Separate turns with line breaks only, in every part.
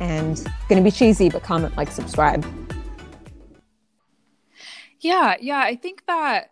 and going to be cheesy, but comment, like, subscribe.
Yeah, yeah, I think that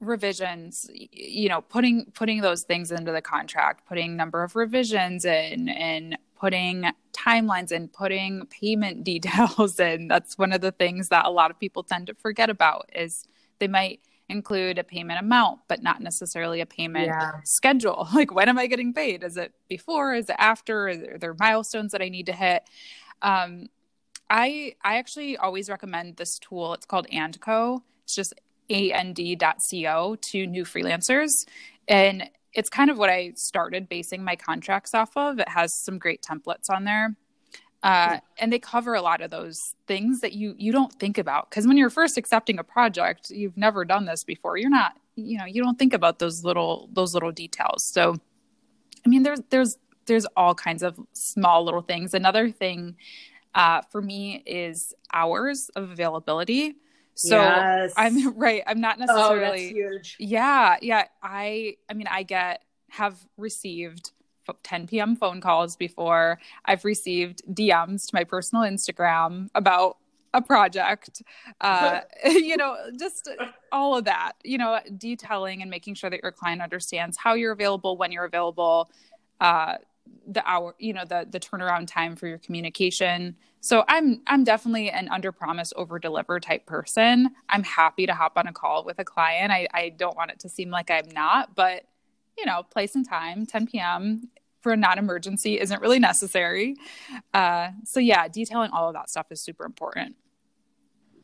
revisions you know putting putting those things into the contract putting number of revisions in and putting timelines and putting payment details in that's one of the things that a lot of people tend to forget about is they might include a payment amount, but not necessarily a payment yeah. schedule. Like, when am I getting paid? Is it before? Is it after? Are there milestones that I need to hit? Um, I I actually always recommend this tool. It's called AndCo. It's just and.co to new freelancers, and it's kind of what I started basing my contracts off of. It has some great templates on there. Uh, and they cover a lot of those things that you you don't think about. Because when you're first accepting a project you've never done this before. You're not you know you don't think about those little those little details. So i mean there's there's there's all kinds of small little things. Another thing uh, for me is hours of availability. So yes. i'm right i'm not oh, necessarily
oh,
yeah yeah. I i mean i get have received 10 p.m. phone calls before. I've received DMs to my personal Instagram about a project, uh, you know, just all of that, you know, detailing and making sure that your client understands how you're available, when you're available, uh, the hour, you know, the the turnaround time for your communication. So I'm I'm definitely an under promise over deliver type person. I'm happy to hop on a call with a client. I, I don't want it to seem like I'm not, but you know, place and time, 10 p.m. for a non emergency isn't really necessary. Uh, so, yeah, detailing all of that stuff is super important.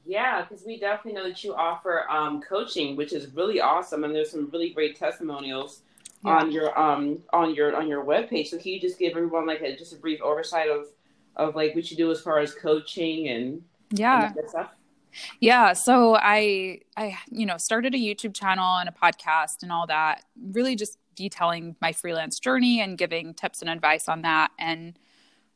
Yeah, because we definitely know that you offer um, coaching, which is really awesome, and there's some really great testimonials yeah. on your um on your on your webpage. So can you just give everyone like a, just a brief oversight of of like what you do as far as coaching and
yeah
and stuff?
Yeah, so I I you know started a YouTube channel and a podcast and all that. Really just detailing my freelance journey and giving tips and advice on that. And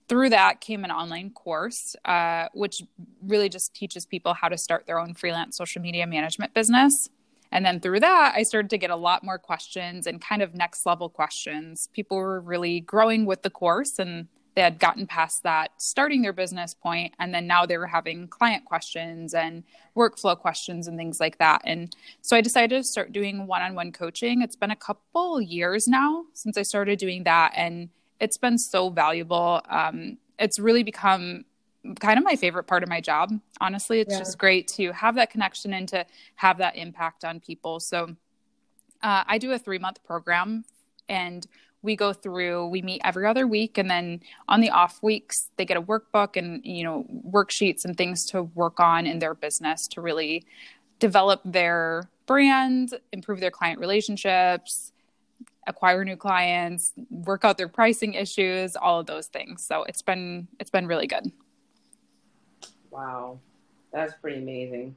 through that came an online course, uh, which really just teaches people how to start their own freelance social media management business. And then through that, I started to get a lot more questions and kind of next level questions. People were really growing with the course and they had gotten past that starting their business point and then now they were having client questions and workflow questions and things like that. And so i decided to start doing one-on-one coaching. It's been a couple years now since i started doing that and it's been so valuable. Um, it's really become kind of my favorite part of my job honestly. It's yeah. just great to have that connection and to have that impact on people. So uh, i do a three month program and we go through we meet every other week and then on the off weeks they get a workbook and you know worksheets and things to work on in their business to really develop their brand improve their client relationships acquire new clients work out their pricing issues all of those things. So it's been it's been really good.
Wow. That's pretty amazing.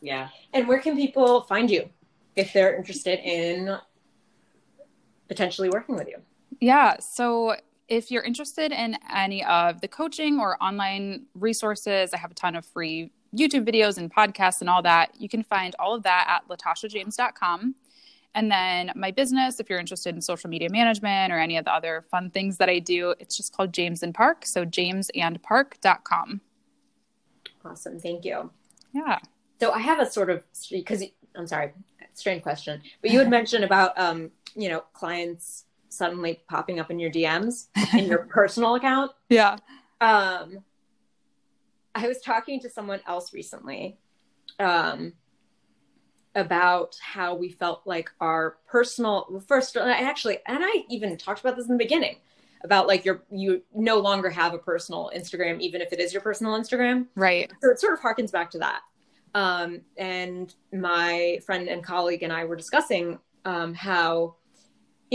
Yeah.
And where can people find you if they're interested in potentially working with you?
Yeah. So if you're interested in any of the coaching or online resources, I have a ton of free YouTube videos and podcasts and all that. You can find all of that at latashajames.com. And then my business, if you're interested in social media management or any of the other fun things that I do, it's just called James and Park. So jamesandpark.com.
Awesome. Thank you.
Yeah.
So I have a sort of, because I'm sorry, strange question, but you had mentioned about um, you know, clients suddenly popping up in your DMs in your personal account.
Yeah.
Um, I was talking to someone else recently um, about how we felt like our personal well, first, and actually, and I even talked about this in the beginning about like your you no longer have a personal Instagram, even if it is your personal Instagram.
Right.
So it sort of harkens back to that. Um, and my friend and colleague and I were discussing um, how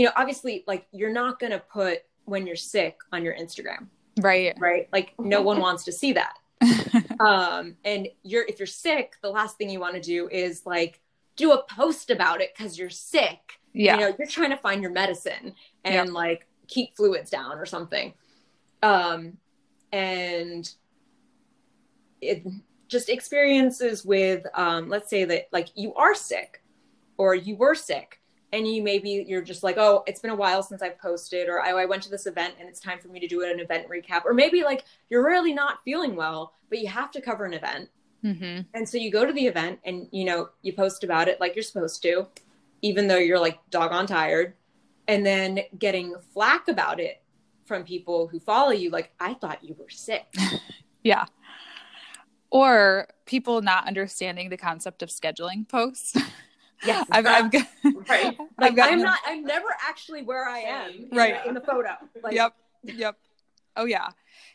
you know, obviously, like you're not going to put when you're sick on your Instagram.
Right.
Right. Like no one wants to see that. um, and you're if you're sick, the last thing you want to do is like do a post about it because you're sick.
Yeah.
You know, you're trying to find your medicine and like keep fluids down or something. Um, and it just experiences with um, let's say that like you are sick or you were sick and you maybe you're just like oh it's been a while since i've posted or I, I went to this event and it's time for me to do an event recap or maybe like you're really not feeling well but you have to cover an event
hmm
and so you go to the event and you know you post about it like you're supposed to even though you're like doggone tired and then getting flack about it from people who follow you like i thought you were sick
Yeah. Or people not understanding the concept of scheduling posts.
yes.
I've, I've got,
Right.
I've
like
gotten
i'm not i'm never actually where i am
Right.
the, in the photo. Like
yep. Yep. Oh yeah.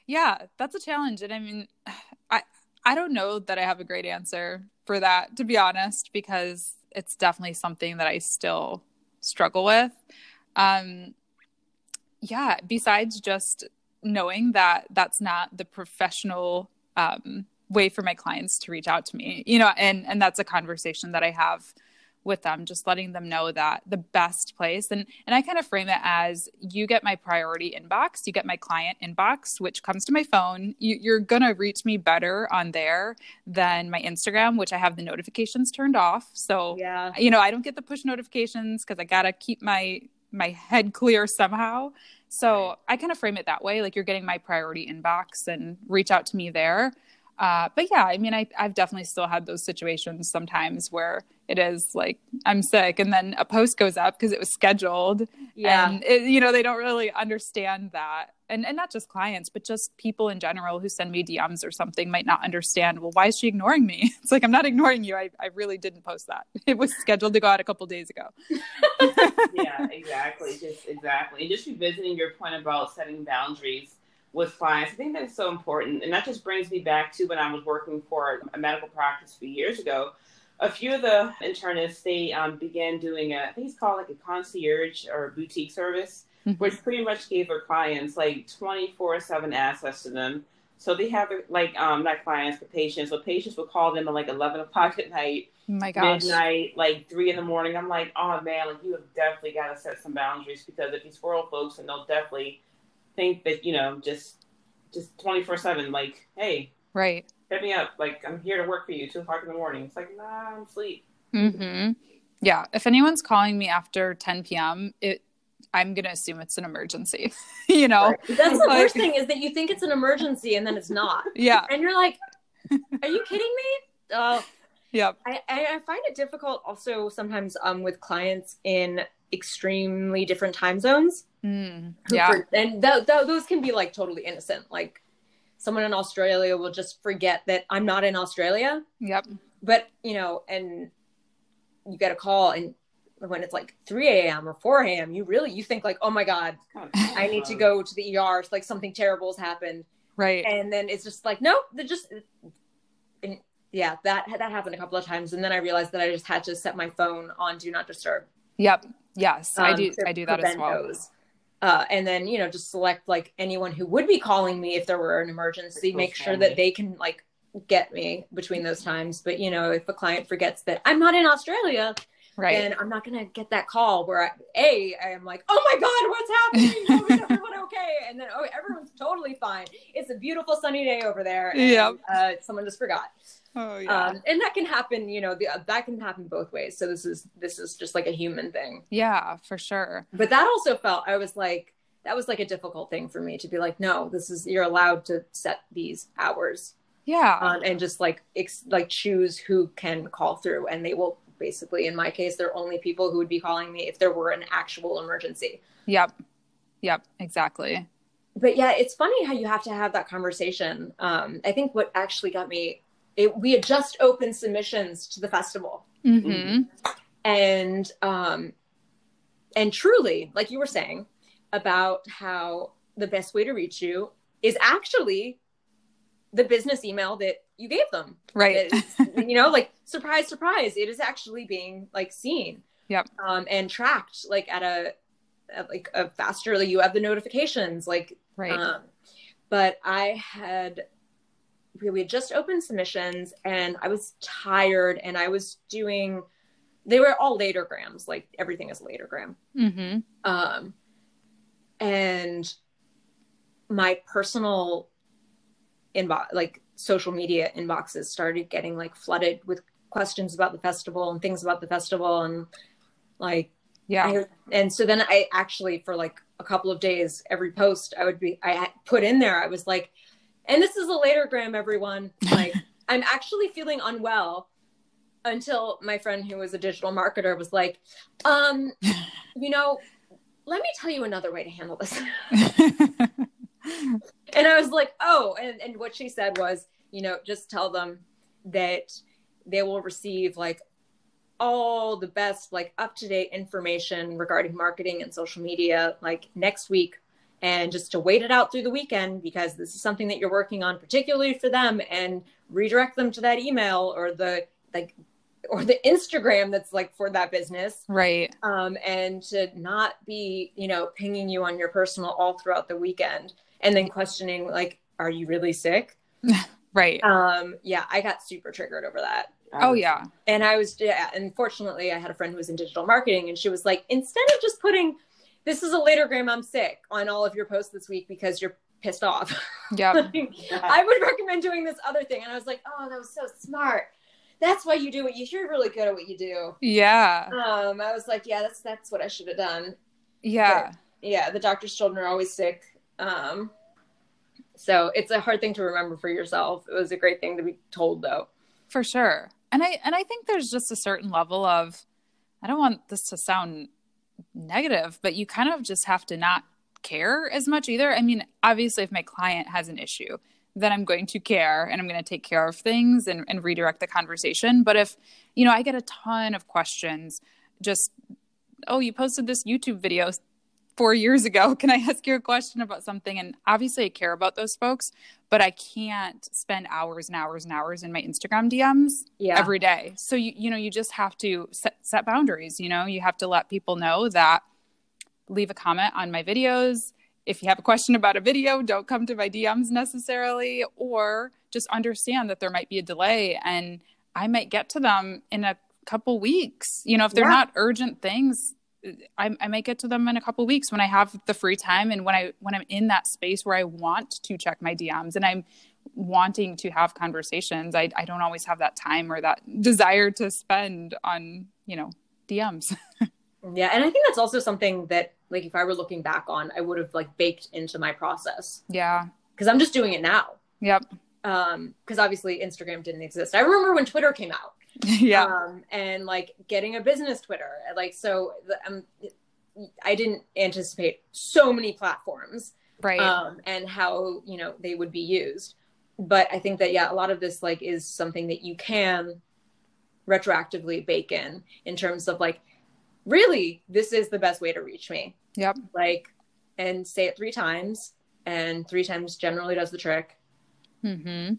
Yeah that's a challenge. And i mean i i don't know that i have a great answer for that to be honest because it's definitely something that i still struggle with. Um yeah besides just knowing that that's not the professional um way for my clients to reach out to me you know and and that's a conversation that i have with them just letting them know that the best place and and I kind of frame it as you get my priority inbox you get my client inbox which comes to my phone. You, you're gonna reach me better on there than my Instagram which I have the notifications turned off. So
yeah.
you know I don't get the push notifications because I gotta keep my my head clear somehow. So I kind of frame it that way like you're getting my priority inbox and reach out to me there uh, but yeah, I mean, I, I've definitely still had those situations sometimes where it is like I'm sick, and then a post goes up because it was scheduled,
yeah
and it, you know they don't really understand that, and and not just clients, but just people in general who send me DMs or something might not understand. Well, why is she ignoring me? It's like I'm not ignoring you. I I really didn't post that. It was scheduled to go out a couple days ago.
yeah, exactly. Just exactly. And just revisiting your point about setting boundaries with clients, I think that's so important. And that just brings me back to when I was working for a medical practice a few years ago. A few of the internists they um, began doing a, I think it's called like a concierge or boutique service, which pretty much gave their clients like twenty four seven access to them. So they have like um not clients but patients. So patients would call them at like eleven o'clock at night
Oh my gosh.
midnight, like three in the morning. I'm like, oh man, like you have definitely got to set some boundaries because if you squirrel folks, and they'll definitely think that you know just just twenty four seven. Like, hey,
Right.
hit me up. Like I'm here to work for you. Two o'clock in the morning. It's like, nah, I'm asleep.
hmm Yeah. If anyone's calling me after 10 p.m., it I'm gonna assume it's an emergency. you know?
That's the
Like-
worst thing is that you think it's an emergency and then it's not.
Yeah.
And you're like, are you kidding me? Uh,
Yep.
I, I I find it difficult also sometimes um, with clients in extremely different time zones.
Mm. Yeah.
for- and th- th- those can be like totally innocent. Like someone in Australia will just forget that I'm not in Australia,
Yep.
but you know, and you get a call and when it's like 3 a.m. or 4 a.m., you really you think like, oh my god, I need to go to the ER. It's like something terrible has happened,
Right.
and then it's just like, nope, they're just. And yeah, that that happened a couple of times, and then I realized that I just had to set my phone on do not disturb.
Yep. Yes. I
um,
do I do that as well.
those. Uh, and then you know just select like anyone who would be calling me if there were an emergency make
close
sure that they can like get me between those times but you know if a client forgets that i'm not in australia
Right.
then i'm not gonna get that call where I, a i am like oh my god what's happening oh, is everyone okay and then oh everyone's totally fine it's a beautiful sunny day over there
Yeah.
Uh, someone just forgot
oh yeah.
um, and that can happen you know the, that can happen both ways so this is this is just like a human thing
yeah, for sure.
but that also felt i was like that was like a difficult thing for me to be like no this is you're allowed to set these hours
Yeah.
um, and just like ex- like choose who can call through and they will basically in my case they're only people who would be calling me if there were an actual emergency
yep. Yep. Exactly.
but yeah it's funny how you have to have that conversation um, i think what actually got me it, we had just opened submissions to the festival
hmm
and um and truly like you were saying about how the best way to reach you is actually the business email that you gave them
Right.
It's, you know like surprise surprise it is actually being like seen
Yep.
um and tracked like at a at like a faster like you have the notifications like
Right.
um but I had we had just opened submissions and I was tired and I was doing they were all later grams, like everything is latergram.
Mm-hmm.
Um, and my personal inbox, like social media inboxes, started getting like flooded with questions about the festival and things about the festival, and like
yeah.
I, and so then I actually for like a couple of days, every post I would be I put in there, I was like, and this is a latergram, everyone. Like I'm actually feeling unwell until my friend who was a digital marketer was like, um, you know, let me tell you another way to handle this. and I was like, oh, and, and what she said was, you know, just tell them that they will receive like all the best, like up to date information regarding marketing and social media, like next week. And just to wait it out through the weekend because this is something that you're working on, particularly for them, and redirect them to that email or the like or the Instagram that's like for that business.
Right.
Um, and to not be, you know, pinging you on your personal all throughout the weekend and then questioning like, are you really sick?
right.
Um, yeah, I got super triggered over that.
Oh yeah.
And I was yeah, unfortunately I had a friend who was in digital marketing and she was like, instead of just putting this is a latergram, I'm sick on all of your posts this week because you're pissed off.
Yeah.
like, I would recommend doing this other thing. And I was like, oh, that was so smart. That's why you do what you you're really good at what you do.
Yeah.
Um i was like yeah that's that's what i should have done.
Yeah.
But, yeah the doctor's children are always sick. Um so it's a hard thing to remember for yourself. It was a great thing to be told though.
For sure. And i and i think there's just a certain level of i don't want this to sound negative but you kind of just have to not care as much either i mean obviously if my client has an issue then I'm going to care and I'm going to take care of things and, and redirect the conversation. But if, you know, I get a ton of questions, just, oh, you posted this YouTube video four years ago. Can I ask you a question about something? And obviously, I care about those folks, but I can't spend hours and hours and hours in my Instagram DMs
yeah.
every day. So you you know, you just have to set set boundaries. You know, you have to let people know that leave a comment on my videos if you have a question about a video, don't come to my DMs necessarily, or just understand that there might be a delay and I might get to them in a couple weeks. You know, if they're yeah. not urgent things, I, I, might get to them in a couple weeks when I have the free time and when I when I'm in that space where I want to check my DMs and I'm wanting to have conversations. I, I don't always have that time or that desire to spend on you know DMs.
yeah, and I think that's also something that like if I were looking back on, I would have like baked into my process.
Yeah.
Because I'm just doing it now.
Yep.
Um, because obviously Instagram didn't exist. I remember when Twitter came out.
yeah.
Um, and like getting a business Twitter. Like so um I didn't anticipate so many platforms.
Right.
Um, and how, you know, they would be used. But I think that yeah, a lot of this like is something that you can retroactively bake in in terms of like really, this is the best way to reach me.
Yep.
Like, and say it three times, and three times generally does the trick.
Mm-hmm.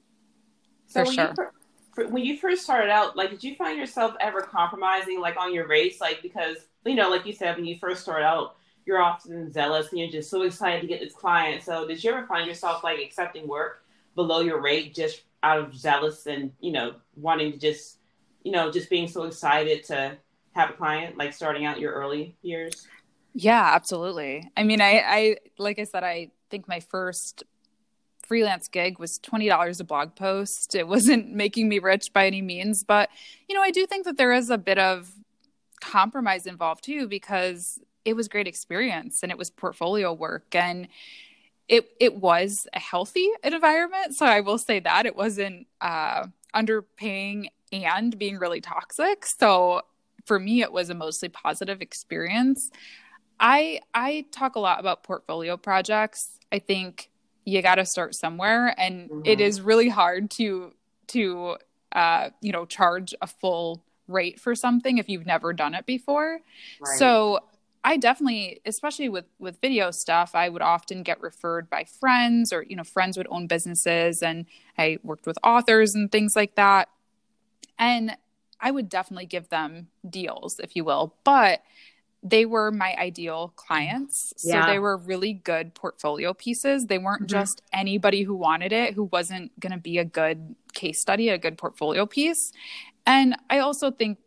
So For sure. When you first started out, like, did you find yourself ever compromising, like, on your rates? Like, because, you know, like you said, when you first started out, you're often zealous and you're just so excited to get this client. So, did you ever find yourself, like, accepting work below your rate just out of zealous and, you know, wanting to just, you know, just being so excited to have a client like starting out your early years?
Yeah, absolutely. I mean, I, I like I said, I think my first freelance gig was $20 a blog post. It wasn't making me rich by any means, but you know, I do think that there is a bit of compromise involved too because it was great experience and it was portfolio work and it it was a healthy environment. So I will say that it wasn't uh underpaying and being really toxic. So for me it was a mostly positive experience i i talk a lot about portfolio projects i think you got to start somewhere and mm-hmm. it is really hard to to uh you know charge a full rate for something if you've never done it before right. so i definitely especially with with video stuff i would often get referred by friends or you know friends would own businesses and i worked with authors and things like that and I would definitely give them deals, if you will. But they were my ideal clients. So
Yeah.
they were really good portfolio pieces. They weren't
Mhm.
just anybody who wanted it who wasn't going to be a good case study, a good portfolio piece. And I also think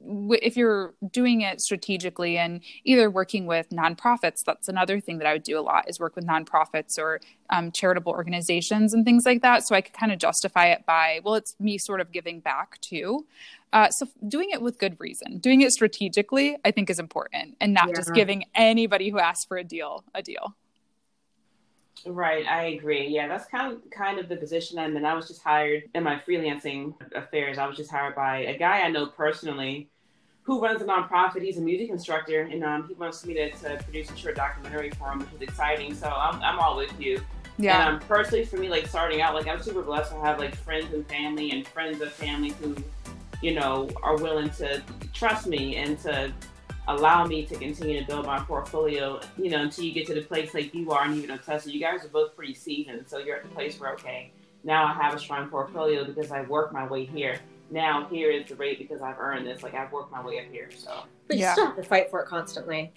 w- if you're doing it strategically and either working with nonprofits, that's another thing that I would do a lot is work with nonprofits or um, charitable organizations and things like that. So I could kind of justify it by, well, it's me sort of giving back too. Uh, so doing it with good reason, doing it strategically, I think is important, and not just giving anybody who asks for a deal a deal.
Right, I agree. Yeah, that's kind of kind of the position I'm in. I was just hired in my freelancing affairs. I was just hired by a guy I know personally who runs a nonprofit. He's a music instructor, and um, he wants me to, to produce a short documentary for him, which is exciting. So I'm, I'm all with you.
Yeah.
And um, personally, for me, like starting out, like I'm super blessed to have like friends and family and friends of family who, you know, are willing to trust me and to allow me to continue to build my portfolio. You know, until you get to the place like you are, and even Tessa, you guys are both pretty seasoned, so you're at the place where okay, now I have a strong portfolio because I worked my way here. Now here is the rate because I've earned this. Like I've worked my way up here. So
But
Yeah.
you still have to fight for it constantly.